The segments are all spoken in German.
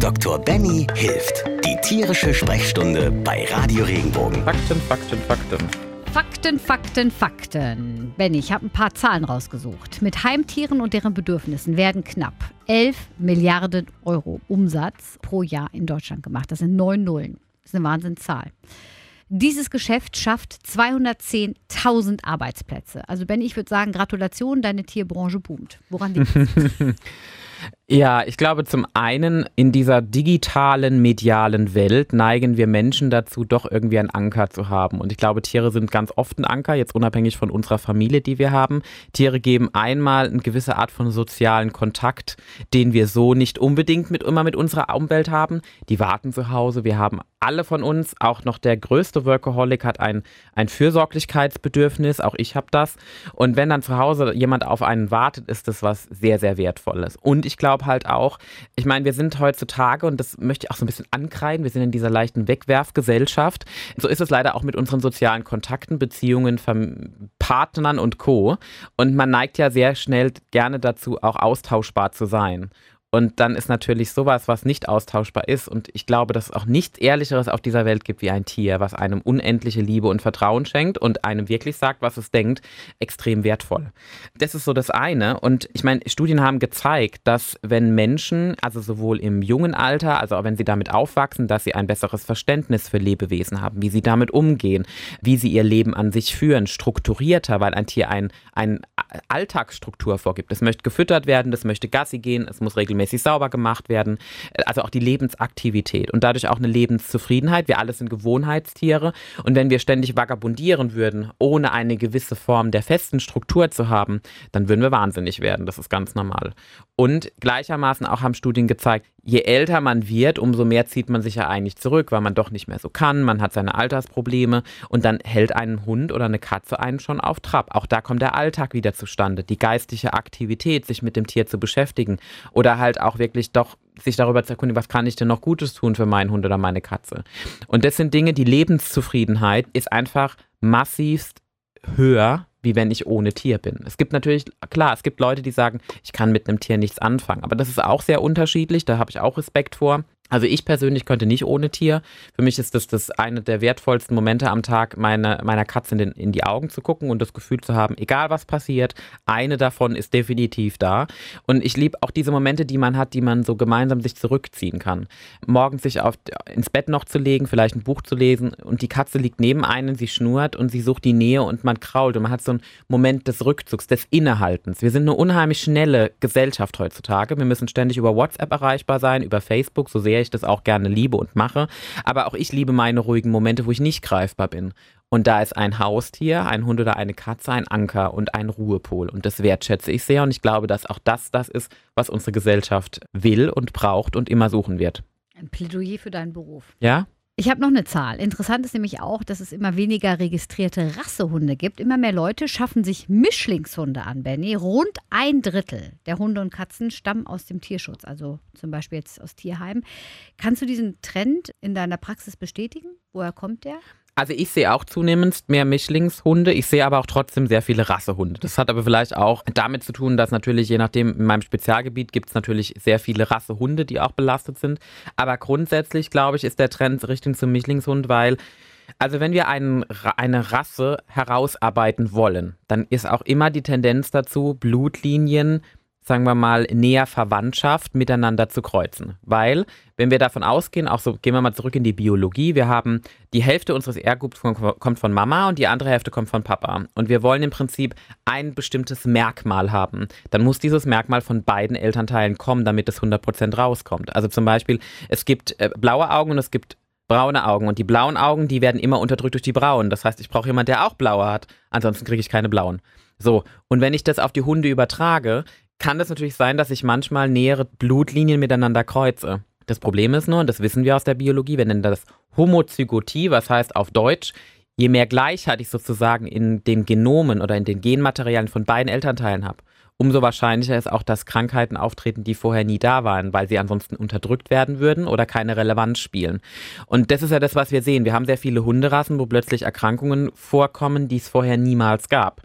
Dr. Benny hilft. Die tierische Sprechstunde bei Radio Regenbogen. Fakten, Fakten, Fakten. Fakten, Fakten, Fakten. Benny, ich habe ein paar Zahlen rausgesucht. Mit Heimtieren und deren Bedürfnissen werden knapp 11 Milliarden Euro Umsatz pro Jahr in Deutschland gemacht. Das sind neun Nullen. Das ist eine Wahnsinnszahl. Dieses Geschäft schafft 210.000 Arbeitsplätze. Also Benny, ich würde sagen, Gratulation, deine Tierbranche boomt. Woran liegt es? Ja, ich glaube zum einen in dieser digitalen, medialen Welt neigen wir Menschen dazu, doch irgendwie einen Anker zu haben. Und ich glaube, Tiere sind ganz oft ein Anker, jetzt unabhängig von unserer Familie, die wir haben. Tiere geben einmal eine gewisse Art von sozialen Kontakt, den wir so nicht unbedingt mit, immer mit unserer Umwelt haben. Die warten zu Hause. Wir haben alle von uns, auch noch der größte Workaholic hat ein, ein Fürsorglichkeitsbedürfnis. Auch ich habe das. Und wenn dann zu Hause jemand auf einen wartet, ist das was sehr, sehr Wertvolles. Und ich glaube halt auch, ich meine, wir sind heutzutage, und das möchte ich auch so ein bisschen ankreiden, wir sind in dieser leichten Wegwerfgesellschaft. So ist es leider auch mit unseren sozialen Kontakten, Beziehungen, Partnern und Co. Und man neigt ja sehr schnell gerne dazu, auch austauschbar zu sein. Und dann ist natürlich sowas, was nicht austauschbar ist. Und ich glaube, dass es auch nichts Ehrlicheres auf dieser Welt gibt wie ein Tier, was einem unendliche Liebe und Vertrauen schenkt und einem wirklich sagt, was es denkt, extrem wertvoll. Das ist so das eine. Und ich meine, Studien haben gezeigt, dass wenn Menschen, also sowohl im jungen Alter, also auch wenn sie damit aufwachsen, dass sie ein besseres Verständnis für Lebewesen haben, wie sie damit umgehen, wie sie ihr Leben an sich führen, strukturierter, weil ein Tier ein, ein Alltagsstruktur vorgibt. Es möchte gefüttert werden, das möchte Gassi gehen, es muss regelmäßig regelmäßig sauber gemacht werden. Also auch die Lebensaktivität und dadurch auch eine Lebenszufriedenheit. Wir alle sind Gewohnheitstiere und wenn wir ständig vagabundieren würden, ohne eine gewisse Form der festen Struktur zu haben, dann würden wir wahnsinnig werden. Das ist ganz normal. Und gleichermaßen auch haben Studien gezeigt, je älter man wird, umso mehr zieht man sich ja eigentlich zurück, weil man doch nicht mehr so kann, man hat seine Altersprobleme und dann hält ein Hund oder eine Katze einen schon auf Trab. Auch da kommt der Alltag wieder zustande, die geistige Aktivität, sich mit dem Tier zu beschäftigen oder halt auch wirklich doch sich darüber zu erkundigen, was kann ich denn noch Gutes tun für meinen Hund oder meine Katze. Und das sind Dinge, die Lebenszufriedenheit ist einfach massivst höher wie wenn ich ohne Tier bin. Es gibt natürlich, klar, es gibt Leute, die sagen, ich kann mit einem Tier nichts anfangen, aber das ist auch sehr unterschiedlich, da habe ich auch Respekt vor. Also ich persönlich könnte nicht ohne Tier. Für mich ist das, das eine der wertvollsten Momente am Tag, meine, meiner Katze in, den, in die Augen zu gucken und das Gefühl zu haben, egal was passiert, eine davon ist definitiv da. Und ich liebe auch diese Momente, die man hat, die man so gemeinsam sich zurückziehen kann. Morgens sich auf, ins Bett noch zu legen, vielleicht ein Buch zu lesen und die Katze liegt neben einem, sie schnurrt und sie sucht die Nähe und man krault und man hat so einen Moment des Rückzugs, des Innehaltens. Wir sind eine unheimlich schnelle Gesellschaft heutzutage. Wir müssen ständig über WhatsApp erreichbar sein, über Facebook, so sehr sehr ich das auch gerne liebe und mache. Aber auch ich liebe meine ruhigen Momente, wo ich nicht greifbar bin. Und da ist ein Haustier, ein Hund oder eine Katze, ein Anker und ein Ruhepol. Und das wertschätze ich sehr. Und ich glaube, dass auch das das ist, was unsere Gesellschaft will und braucht und immer suchen wird. Ein Plädoyer für deinen Beruf. Ja? Ich habe noch eine Zahl. Interessant ist nämlich auch, dass es immer weniger registrierte Rassehunde gibt. Immer mehr Leute schaffen sich Mischlingshunde an, Benny. Rund ein Drittel der Hunde und Katzen stammen aus dem Tierschutz, also zum Beispiel jetzt aus Tierheimen. Kannst du diesen Trend in deiner Praxis bestätigen? Woher kommt der? Also ich sehe auch zunehmend mehr Mischlingshunde. Ich sehe aber auch trotzdem sehr viele Rassehunde. Das hat aber vielleicht auch damit zu tun, dass natürlich, je nachdem, in meinem Spezialgebiet gibt es natürlich sehr viele Rassehunde, die auch belastet sind. Aber grundsätzlich, glaube ich, ist der Trend Richtung zum Mischlingshund, weil also wenn wir einen, eine Rasse herausarbeiten wollen, dann ist auch immer die Tendenz dazu, Blutlinien sagen wir mal, näher Verwandtschaft miteinander zu kreuzen. Weil, wenn wir davon ausgehen, auch so gehen wir mal zurück in die Biologie, wir haben die Hälfte unseres Erbguts kommt von Mama und die andere Hälfte kommt von Papa. Und wir wollen im Prinzip ein bestimmtes Merkmal haben. Dann muss dieses Merkmal von beiden Elternteilen kommen, damit es 100% rauskommt. Also zum Beispiel, es gibt äh, blaue Augen und es gibt braune Augen. Und die blauen Augen, die werden immer unterdrückt durch die braunen. Das heißt, ich brauche jemanden, der auch blaue hat. Ansonsten kriege ich keine blauen. So, und wenn ich das auf die Hunde übertrage, kann es natürlich sein, dass ich manchmal nähere Blutlinien miteinander kreuze. Das Problem ist nur, und das wissen wir aus der Biologie, wir nennen das Homozygotie, was heißt auf Deutsch, je mehr Gleichheit ich sozusagen in den Genomen oder in den Genmaterialien von beiden Elternteilen habe, umso wahrscheinlicher ist auch, dass Krankheiten auftreten, die vorher nie da waren, weil sie ansonsten unterdrückt werden würden oder keine Relevanz spielen. Und das ist ja das, was wir sehen. Wir haben sehr viele Hunderassen, wo plötzlich Erkrankungen vorkommen, die es vorher niemals gab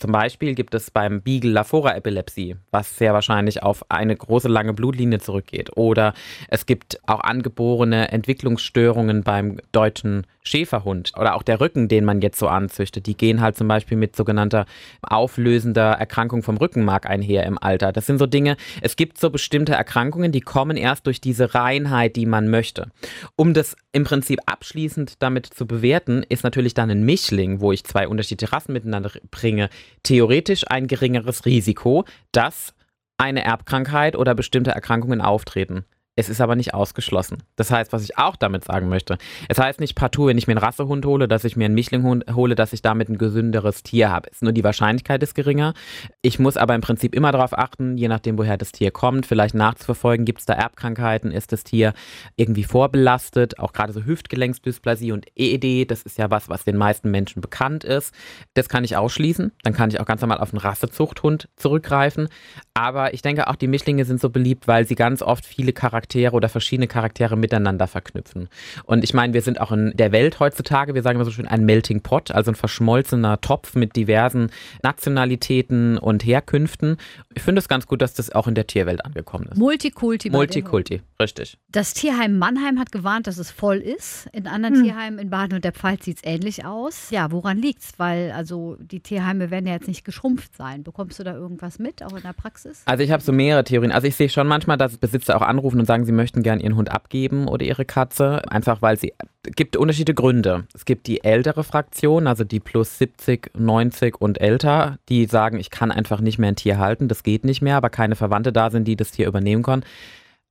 Zum Beispiel gibt es beim Beagle Lafora Epilepsie, was sehr wahrscheinlich auf eine große lange Blutlinie zurückgeht. Oder es gibt auch angeborene Entwicklungsstörungen beim deutschen Schäferhund oder auch der Rücken, den man jetzt so anzüchtet. Die gehen halt zum Beispiel mit sogenannter auflösender Erkrankung vom Rückenmark einher im Alter. Das sind so Dinge, es gibt so bestimmte Erkrankungen, die kommen erst durch diese Reinheit, die man möchte. Um das im Prinzip abschließend damit zu bewerten, ist natürlich dann ein Mischling, wo ich zwei unterschiedliche Rassen miteinander bringe, theoretisch ein geringeres Risiko, dass eine Erbkrankheit oder bestimmte Erkrankungen auftreten. Es ist aber nicht ausgeschlossen. Das heißt, was ich auch damit sagen möchte, es heißt nicht partout, wenn ich mir einen Rassehund hole, dass ich mir einen Mischlinghund hole, dass ich damit ein gesünderes Tier habe. Ist nur die Wahrscheinlichkeit ist geringer. Ich muss aber im Prinzip immer darauf achten, je nachdem, woher das Tier kommt, vielleicht nachzuverfolgen, gibt es da Erbkrankheiten, ist das Tier irgendwie vorbelastet, auch gerade so Hüftgelenksdysplasie und EED, das ist ja was, was den meisten Menschen bekannt ist. Das kann ich ausschließen. Dann kann ich auch ganz normal auf einen Rassezuchthund zurückgreifen. Aber ich denke auch, die Mischlinge sind so beliebt, weil sie ganz oft viele Charaktere Charaktere oder verschiedene Charaktere miteinander verknüpfen. Und ich meine, wir sind auch in der Welt heutzutage, wir sagen immer so schön, ein Melting Pot, also ein verschmolzener Topf mit diversen Nationalitäten und Herkünften. Ich finde es ganz gut, dass das auch in der Tierwelt angekommen ist. Multikulti. Multikulti, richtig. Das Tierheim Mannheim hat gewarnt, dass es voll ist. In anderen hm. Tierheimen in Baden und der Pfalz sieht es ähnlich aus. Ja, woran liegt es? Weil also die Tierheime werden ja jetzt nicht geschrumpft sein. Bekommst du da irgendwas mit, auch in der Praxis? Also ich habe so mehrere Theorien. Also ich sehe schon manchmal, dass Besitzer auch anrufen und sagen, sie möchten gern ihren Hund abgeben oder ihre Katze, einfach weil sie es gibt unterschiedliche Gründe. Es gibt die ältere Fraktion, also die plus 70, 90 und älter, die sagen, ich kann einfach nicht mehr ein Tier halten, das geht nicht mehr, aber keine Verwandte da sind, die das Tier übernehmen können.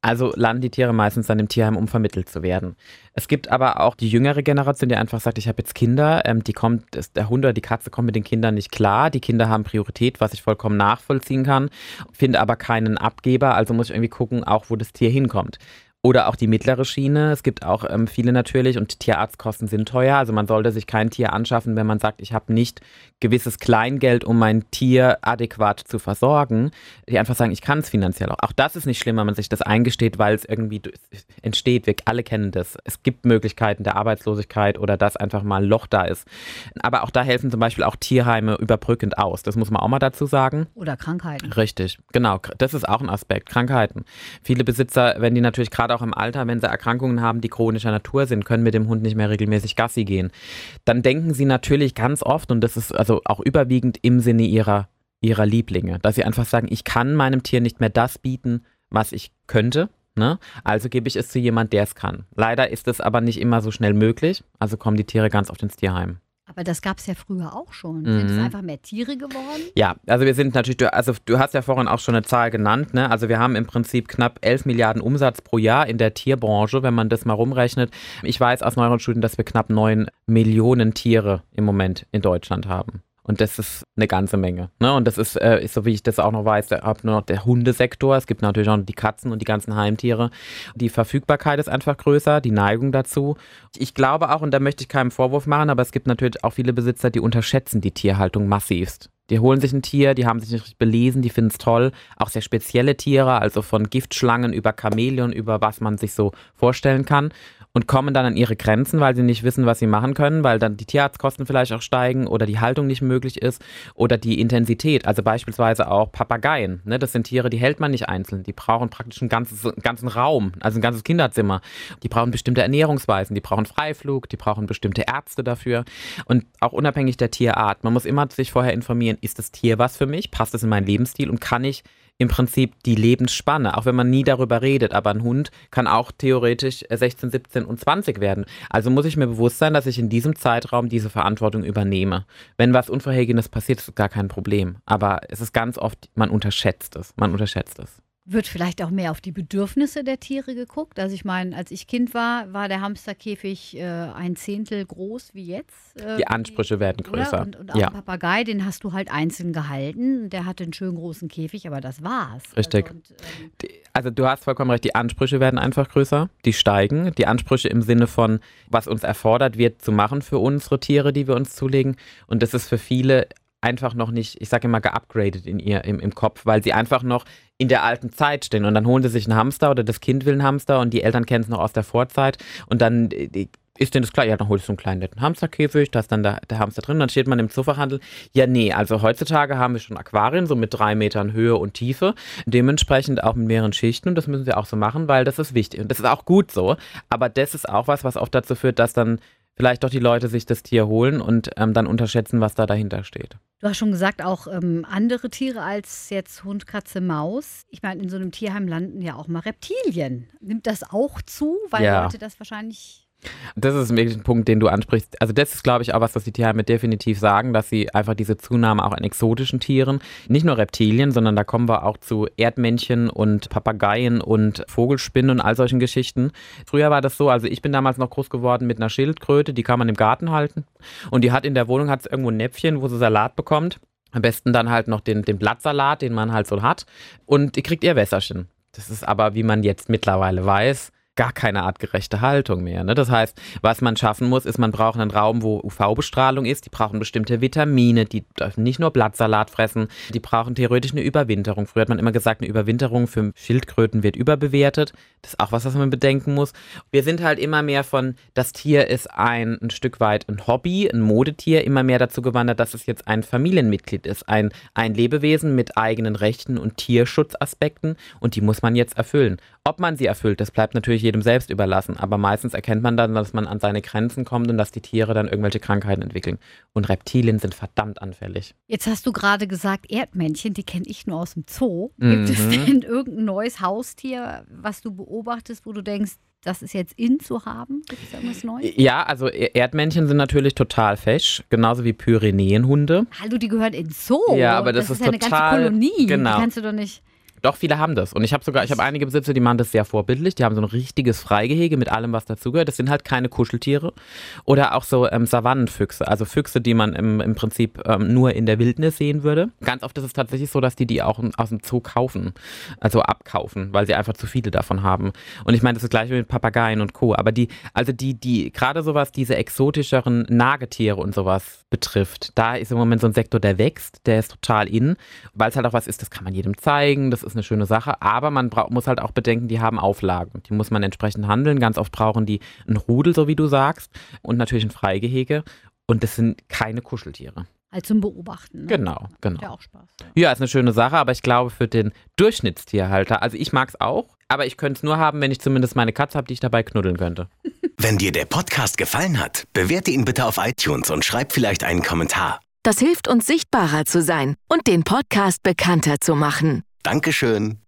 Also landen die Tiere meistens dann im Tierheim, um vermittelt zu werden. Es gibt aber auch die jüngere Generation, die einfach sagt, ich habe jetzt Kinder, ähm, die kommt, der Hund oder die Katze kommt mit den Kindern nicht klar. Die Kinder haben Priorität, was ich vollkommen nachvollziehen kann, finde aber keinen Abgeber, also muss ich irgendwie gucken, auch wo das Tier hinkommt. Oder auch die mittlere Schiene. Es gibt auch ähm, viele natürlich und Tierarztkosten sind teuer. Also man sollte sich kein Tier anschaffen, wenn man sagt, ich habe nicht gewisses Kleingeld, um mein Tier adäquat zu versorgen. Die einfach sagen, ich kann es finanziell auch. Auch das ist nicht schlimm, wenn man sich das eingesteht, weil es irgendwie entsteht. Wir alle kennen das. Es gibt Möglichkeiten der Arbeitslosigkeit oder dass einfach mal ein Loch da ist. Aber auch da helfen zum Beispiel auch Tierheime überbrückend aus. Das muss man auch mal dazu sagen. Oder Krankheiten. Richtig, genau. Das ist auch ein Aspekt. Krankheiten. Viele Besitzer, wenn die natürlich gerade gerade auch im Alter, wenn sie Erkrankungen haben, die chronischer Natur sind, können mit dem Hund nicht mehr regelmäßig Gassi gehen. Dann denken sie natürlich ganz oft, und das ist also auch überwiegend im Sinne ihrer, ihrer Lieblinge, dass sie einfach sagen, ich kann meinem Tier nicht mehr das bieten, was ich könnte. Ne? Also gebe ich es zu jemand, der es kann. Leider ist es aber nicht immer so schnell möglich. Also kommen die Tiere ganz oft ins Tierheim. Aber das gab es ja früher auch schon. Mhm. Sind es einfach mehr Tiere geworden? Ja, also wir sind natürlich, also du hast ja vorhin auch schon eine Zahl genannt, ne? Also wir haben im Prinzip knapp 11 Milliarden Umsatz pro Jahr in der Tierbranche, wenn man das mal rumrechnet. Ich weiß aus neueren Studien, dass wir knapp 9 Millionen Tiere im Moment in Deutschland haben. Und das ist eine ganze Menge. Ne? Und das ist, äh, so wie ich das auch noch weiß, der, nur noch der Hundesektor. Es gibt natürlich auch noch die Katzen und die ganzen Heimtiere. Die Verfügbarkeit ist einfach größer, die Neigung dazu. Ich glaube auch, und da möchte ich keinen Vorwurf machen, aber es gibt natürlich auch viele Besitzer, die unterschätzen die Tierhaltung massivst. Die holen sich ein Tier, die haben sich nicht belesen, die finden es toll. Auch sehr spezielle Tiere, also von Giftschlangen über Chamäleon, über was man sich so vorstellen kann und kommen dann an ihre Grenzen, weil sie nicht wissen, was sie machen können, weil dann die Tierarztkosten vielleicht auch steigen oder die Haltung nicht möglich ist oder die Intensität. Also beispielsweise auch Papageien. Ne? Das sind Tiere, die hält man nicht einzeln. Die brauchen praktisch einen, ganzes, einen ganzen Raum, also ein ganzes Kinderzimmer. Die brauchen bestimmte Ernährungsweisen, die brauchen Freiflug, die brauchen bestimmte Ärzte dafür. Und auch unabhängig der Tierart. Man muss immer sich vorher informieren, ist das Tier was für mich? Passt es in meinen Lebensstil? Und kann ich im Prinzip die Lebensspanne, auch wenn man nie darüber redet. Aber ein Hund kann auch theoretisch 16, 17 und 20 werden. Also muss ich mir bewusst sein, dass ich in diesem Zeitraum diese Verantwortung übernehme. Wenn was Unvorhergehendes passiert, ist es gar kein Problem. Aber es ist ganz oft, man unterschätzt es. Man unterschätzt es. Wird vielleicht auch mehr auf die Bedürfnisse der Tiere geguckt? Also ich meine, als ich Kind war, war der Hamsterkäfig äh, ein Zehntel groß wie jetzt. Äh, die Ansprüche die, werden größer. Und, und auch ja. ein Papagei, den hast du halt einzeln gehalten. Der hatte einen schönen großen Käfig, aber das war's. Richtig. Also, und, ähm, die, also du hast vollkommen recht, die Ansprüche werden einfach größer, die steigen. Die Ansprüche im Sinne von, was uns erfordert wird zu machen für unsere Tiere, die wir uns zulegen. Und das ist für viele einfach noch nicht, ich sage immer, geupgradet in ihr im, im Kopf, weil sie einfach noch in der alten Zeit stehen. Und dann holen sie sich einen Hamster oder das Kind will einen Hamster und die Eltern kennen es noch aus der Vorzeit. Und dann ist denn das klar? Ja, dann holst du einen kleinen netten Hamsterkäfig, da ist dann der, der Hamster drin, dann steht man im Zoofachhandel. Ja, nee, also heutzutage haben wir schon Aquarien, so mit drei Metern Höhe und Tiefe, dementsprechend auch mit mehreren Schichten und das müssen sie auch so machen, weil das ist wichtig und das ist auch gut so, aber das ist auch was, was oft dazu führt, dass dann vielleicht doch die Leute sich das Tier holen und ähm, dann unterschätzen, was da dahinter steht. Du hast schon gesagt, auch ähm, andere Tiere als jetzt Hund, Katze, Maus. Ich meine, in so einem Tierheim landen ja auch mal Reptilien. Nimmt das auch zu, weil Ja. Leute das wahrscheinlich Das ist wirklich ein Punkt, den du ansprichst. Also das ist, glaube ich, auch was, was die Tierheime definitiv sagen, dass sie einfach diese Zunahme auch an exotischen Tieren, nicht nur Reptilien, sondern da kommen wir auch zu Erdmännchen und Papageien und Vogelspinnen und all solchen Geschichten. Früher war das so, also ich bin damals noch groß geworden mit einer Schildkröte, die kann man im Garten halten und die hat in der Wohnung hat's irgendwo ein Näpfchen, wo sie Salat bekommt. Am besten dann halt noch den, den Blattsalat, den man halt so hat und die kriegt ihr Wässerchen. Das ist aber, wie man jetzt mittlerweile weiß, gar keine artgerechte Haltung mehr. Ne? Das heißt, was man schaffen muss, ist, man braucht einen Raum, wo UV-Bestrahlung ist. Die brauchen bestimmte Vitamine, die dürfen nicht nur Blattsalat fressen, die brauchen theoretisch eine Überwinterung. Früher hat man immer gesagt, eine Überwinterung für Schildkröten wird überbewertet. Das ist auch was, was man bedenken muss. Wir sind halt immer mehr von, das Tier ist ein, ein Stück weit ein Hobby, ein Modetier, immer mehr dazu gewandert, dass es jetzt ein Familienmitglied ist, ein, ein Lebewesen mit eigenen Rechten und Tierschutzaspekten und die muss man jetzt erfüllen. Ob man sie erfüllt, das bleibt natürlich jedem selbst überlassen, aber meistens erkennt man dann, dass man an seine Grenzen kommt und dass die Tiere dann irgendwelche Krankheiten entwickeln. Und Reptilien sind verdammt anfällig. Jetzt hast du gerade gesagt, Erdmännchen, die kenne ich nur aus dem Zoo. Gibt es Mhm. denn irgendein neues Haustier, was du beobachtest, wo du denkst, das ist jetzt in zu haben? Gibt es irgendwas Neues? Ja, also E- Erdmännchen sind natürlich total fesch, genauso wie Pyrenäenhunde. Hallo, die gehören in Zoo. Ja, aber das ist ja eine total- ganze Kolonie. genau. Die kannst du doch nicht. Doch, viele haben das. Und ich habe sogar, ich habe einige Besitzer, die machen das sehr vorbildlich. Die haben so ein richtiges Freigehege mit allem, was dazugehört. Das sind halt keine Kuscheltiere. Oder auch so ähm, Savannenfüchse, also Füchse, die man im, im Prinzip ähm, nur in der Wildnis sehen würde. Ganz oft ist es tatsächlich so, dass die die auch aus dem Zoo kaufen, also abkaufen, weil sie einfach zu viele davon haben. Und ich meine, das ist gleich mit Papageien und Co. Aber die, also die, die, gerade sowas, diese exotischeren Nagetiere und sowas betrifft, da ist im Moment so ein Sektor, der wächst, der ist total in, weil es halt auch was ist, das kann man jedem zeigen, das ist eine schöne Sache, aber man muss halt auch bedenken, die haben Auflagen, die muss man entsprechend handeln, ganz oft brauchen die einen Rudel, so wie du sagst, und natürlich ein Freigehege und das sind keine Kuscheltiere. Halt zum Beobachten. Ne? Genau, genau. Macht ja auch Spaß. Ja, ist eine schöne Sache, aber ich glaube für den Durchschnittstierhalter, also ich mag es auch, aber ich könnte es nur haben, wenn ich zumindest meine Katze habe, die ich dabei knuddeln könnte. Wenn dir der Podcast gefallen hat, bewerte ihn bitte auf iTunes und schreib vielleicht einen Kommentar. Das hilft uns sichtbarer zu sein und den Podcast bekannter zu machen. Dankeschön.